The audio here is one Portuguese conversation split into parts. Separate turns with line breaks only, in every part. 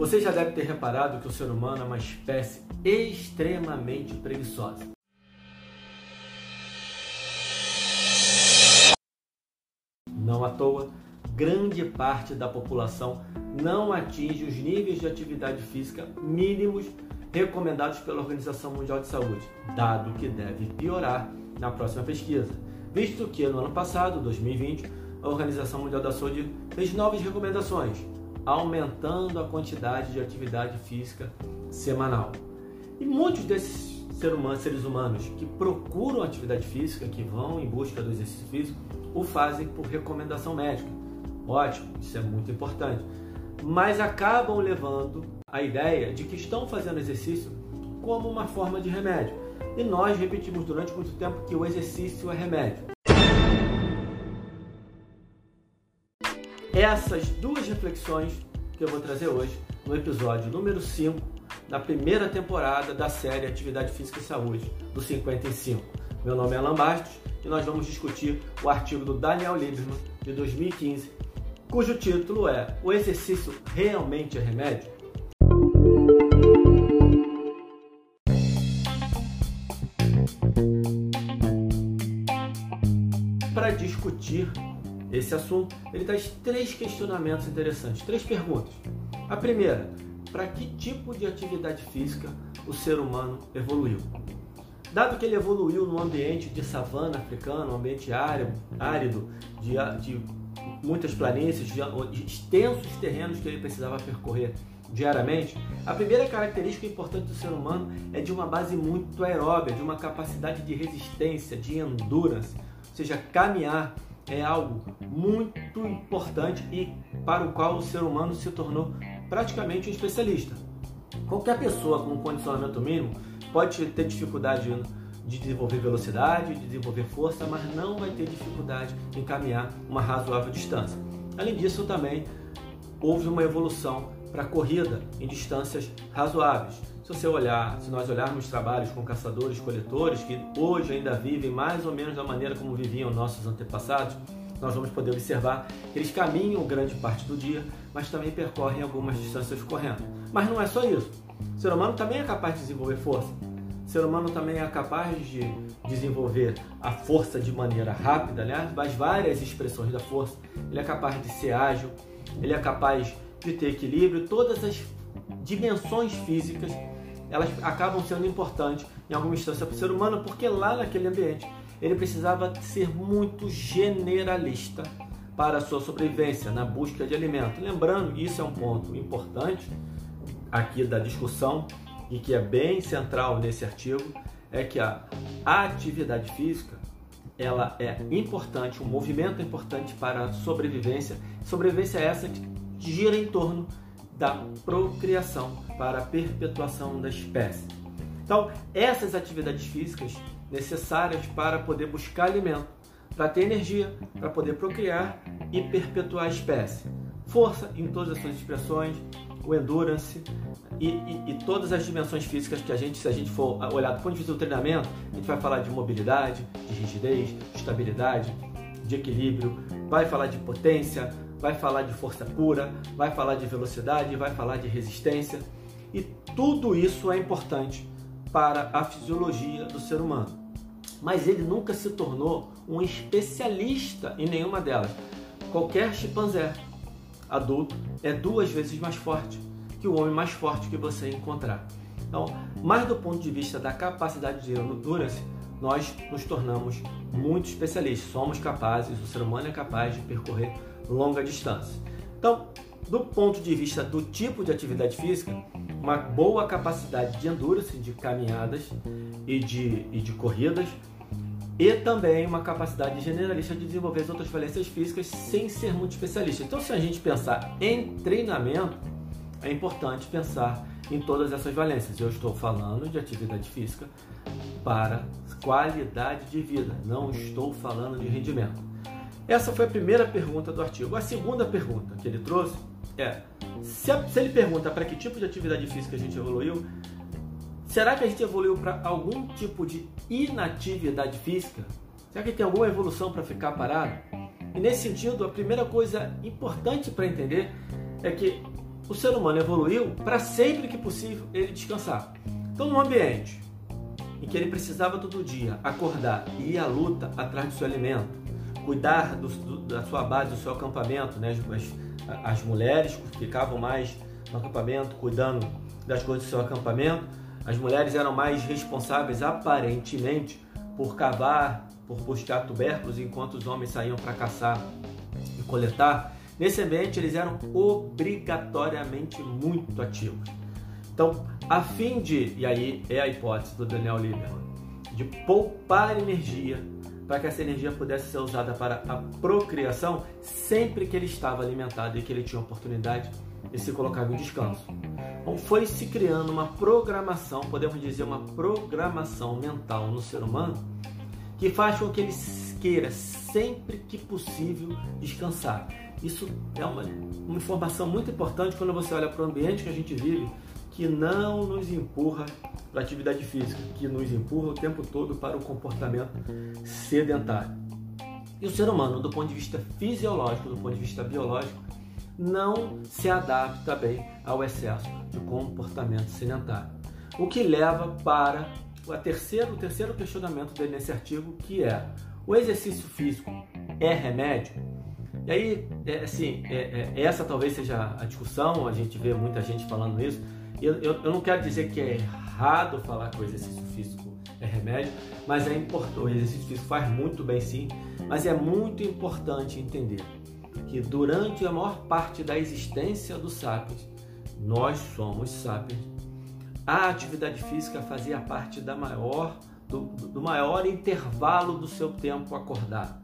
Você já deve ter reparado que o ser humano é uma espécie extremamente preguiçosa. Não à toa, grande parte da população não atinge os níveis de atividade física mínimos recomendados pela Organização Mundial de Saúde, dado que deve piorar na próxima pesquisa, visto que no ano passado, 2020, a Organização Mundial da Saúde fez novas recomendações, aumentando a quantidade de atividade física semanal. E muitos desses seres humanos que procuram atividade física, que vão em busca do exercício físico, o fazem por recomendação médica. Ótimo, isso é muito importante. Mas acabam levando a ideia de que estão fazendo exercício como uma forma de remédio. E nós repetimos durante muito tempo que o exercício é remédio. Essas duas reflexões que eu vou trazer hoje no episódio número 5 da primeira temporada da série Atividade Física e Saúde, do 55. Meu nome é Alan Bastos e nós vamos discutir o artigo do Daniel Lieberman, de 2015, cujo título é O exercício realmente é remédio? Para discutir esse assunto, ele traz três questionamentos interessantes, três perguntas. A primeira, para que tipo de atividade física o ser humano evoluiu? Dado que ele evoluiu num ambiente de savana africana, um ambiente árido, árido de, de muitas planícies, de extensos terrenos que ele precisava percorrer diariamente, a primeira característica importante do ser humano é de uma base muito aeróbia, de uma capacidade de resistência, de endurance, ou seja, caminhar é algo muito importante e para o qual o ser humano se tornou praticamente um especialista. Qualquer pessoa com condicionamento mínimo pode ter dificuldade de desenvolver velocidade, de desenvolver força, mas não vai ter dificuldade em caminhar uma razoável distância. Além disso, também houve uma evolução para corrida em distâncias razoáveis. Se você olhar, se nós olharmos trabalhos com caçadores, coletores que hoje ainda vivem mais ou menos da maneira como viviam nossos antepassados, nós vamos poder observar que eles caminham grande parte do dia, mas também percorrem algumas distâncias correndo. Mas não é só isso. O ser humano também é capaz de desenvolver força. O ser humano também é capaz de desenvolver a força de maneira rápida, aliás, as várias expressões da força. Ele é capaz de ser ágil, ele é capaz de ter equilíbrio, todas as dimensões físicas elas acabam sendo importantes em alguma instância para o ser humano, porque lá naquele ambiente ele precisava ser muito generalista para a sua sobrevivência na busca de alimento. Lembrando, isso é um ponto importante aqui da discussão e que é bem central nesse artigo, é que a atividade física ela é importante, um movimento é importante para a sobrevivência. Sobrevivência é essa que gira em torno da procriação para a perpetuação da espécie. Então, essas atividades físicas necessárias para poder buscar alimento, para ter energia, para poder procriar e perpetuar a espécie. Força em todas as suas expressões, o endurance e, e, e, todas as dimensões físicas que a gente, se a gente for olhar do ponto de vista do treinamento, a gente vai falar de mobilidade, de rigidez, de estabilidade, de equilíbrio, vai falar de potência, vai falar de força pura, vai falar de velocidade, vai falar de resistência. E tudo isso é importante para a fisiologia do ser humano. Mas ele nunca se tornou um especialista em nenhuma delas. Qualquer chimpanzé adulto é duas vezes mais forte que o homem mais forte que você encontrar. Então, mais do ponto de vista da capacidade de endurance, nós nos tornamos muito especialistas. Somos capazes, o ser humano é capaz de percorrer longa distância. Então, do ponto de vista do tipo de atividade física, uma boa capacidade de endurance, de caminhadas e de, e de corridas, e também uma capacidade generalista de desenvolver as outras valências físicas sem ser muito especialista. Então, se a gente pensar em treinamento, é importante pensar em todas essas valências. Eu estou falando de atividade física para qualidade de vida, não estou falando de rendimento. Essa foi a primeira pergunta do artigo. A segunda pergunta que ele trouxe é: se, a, se ele pergunta para que tipo de atividade física a gente evoluiu, será que a gente evoluiu para algum tipo de inatividade física? Será que tem alguma evolução para ficar parado? E nesse sentido, a primeira coisa importante para entender é que o ser humano evoluiu para sempre que possível ele descansar. Então, num ambiente em que ele precisava todo dia acordar e ir à luta atrás do seu alimento, cuidar do, do, da sua base, do seu acampamento, né? as, as mulheres ficavam mais no acampamento, cuidando das coisas do seu acampamento, as mulheres eram mais responsáveis, aparentemente, por cavar, por buscar tubérculos, enquanto os homens saíam para caçar e coletar. Nesse ambiente, eles eram obrigatoriamente muito ativos. Então, a fim de, e aí é a hipótese do Daniel Lieberman, de poupar energia para que essa energia pudesse ser usada para a procriação sempre que ele estava alimentado e que ele tinha oportunidade de se colocar em descanso. Então foi se criando uma programação, podemos dizer uma programação mental no ser humano, que faz com que ele queira sempre que possível descansar. Isso é uma, uma informação muito importante quando você olha para o ambiente que a gente vive, que não nos empurra para a atividade física, que nos empurra o tempo todo para o comportamento sedentário. E o ser humano, do ponto de vista fisiológico, do ponto de vista biológico, não se adapta bem ao excesso de comportamento sedentário. O que leva para o terceiro, o terceiro questionamento dele nesse artigo, que é o exercício físico é remédio? E aí, é, assim, é, é, essa talvez seja a discussão, a gente vê muita gente falando isso. Eu, eu, eu não quero dizer que é errado falar que o exercício físico é remédio, mas é importante. O exercício físico faz muito bem sim, mas é muito importante entender que durante a maior parte da existência do sapiens, nós somos sapiens, a atividade física fazia parte da maior, do, do maior intervalo do seu tempo acordado.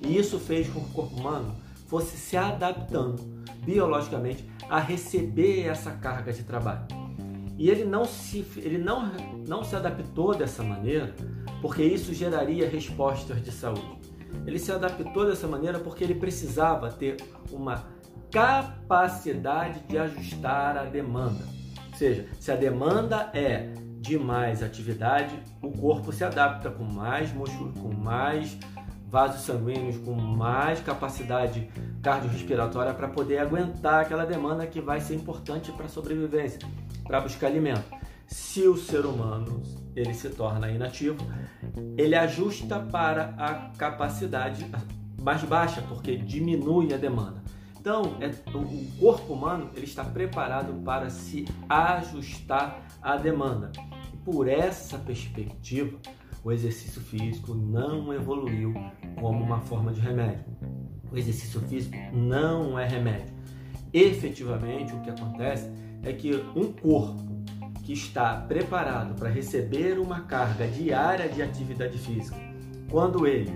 E isso fez com que o corpo humano fosse se adaptando biologicamente a receber essa carga de trabalho. E ele não se, ele não, não se adaptou dessa maneira porque isso geraria respostas de saúde. Ele se adaptou dessa maneira porque ele precisava ter uma capacidade de ajustar a demanda. Ou seja, se a demanda é de mais atividade, o corpo se adapta com mais músculo, com mais vasos sanguíneos, com mais capacidade cardiorrespiratória para poder aguentar aquela demanda que vai ser importante para a sobrevivência, para buscar alimento. Se o ser humano ele se torna inativo, ele ajusta para a capacidade mais baixa, porque diminui a demanda. Então, é, o corpo humano ele está preparado para se ajustar à demanda. Por essa perspectiva, o exercício físico não evoluiu como uma forma de remédio. O exercício físico não é remédio. Efetivamente, o que acontece é que um corpo que está preparado para receber uma carga diária de atividade física, quando ele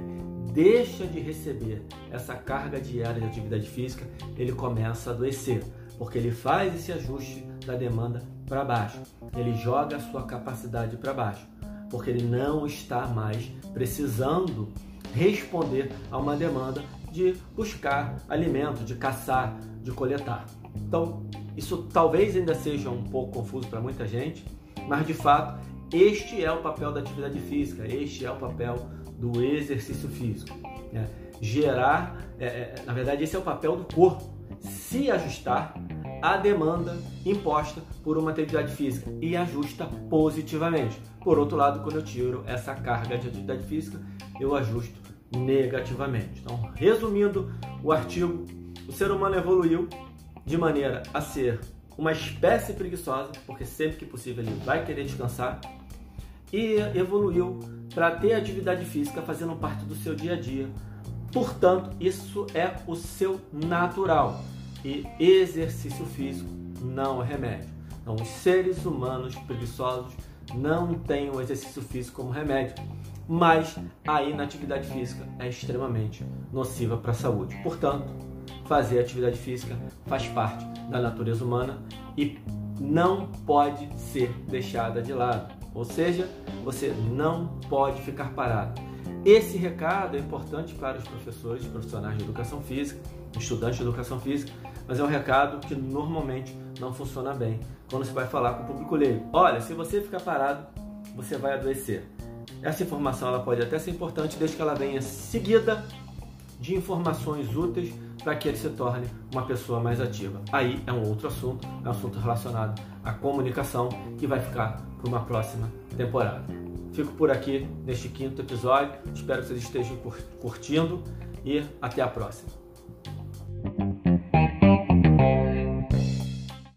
deixa de receber essa carga diária de atividade física, ele começa a adoecer, porque ele faz esse ajuste da demanda para baixo, ele joga a sua capacidade para baixo, porque ele não está mais precisando responder a uma demanda de buscar alimento, de caçar, de coletar. Então, isso talvez ainda seja um pouco confuso para muita gente, mas de fato, este é o papel da atividade física, este é o papel do exercício físico. Né? Gerar, é, é, na verdade, esse é o papel do corpo, se ajustar à demanda imposta por uma atividade física e ajusta positivamente. Por outro lado, quando eu tiro essa carga de atividade física, eu ajusto negativamente. Então, resumindo o artigo, o ser humano evoluiu de maneira a ser uma espécie preguiçosa, porque sempre que possível ele vai querer descansar, e evoluiu para ter atividade física fazendo parte do seu dia a dia. Portanto, isso é o seu natural. E exercício físico não é remédio. Então, os seres humanos preguiçosos não têm o exercício físico como remédio, mas a inatividade física é extremamente nociva para a saúde. Portanto, fazer atividade física faz parte da natureza humana e não pode ser deixada de lado. Ou seja, você não pode ficar parado. Esse recado é importante para os professores, profissionais de educação física, estudantes de educação física, mas é um recado que normalmente não funciona bem quando você vai falar com o público leigo. Olha, se você ficar parado, você vai adoecer. Essa informação ela pode até ser importante desde que ela venha seguida de informações úteis para que ele se torne uma pessoa mais ativa. Aí é um outro assunto, é um assunto relacionado à comunicação que vai ficar para uma próxima temporada. Fico por aqui neste quinto episódio. Espero que vocês estejam curtindo e até a próxima.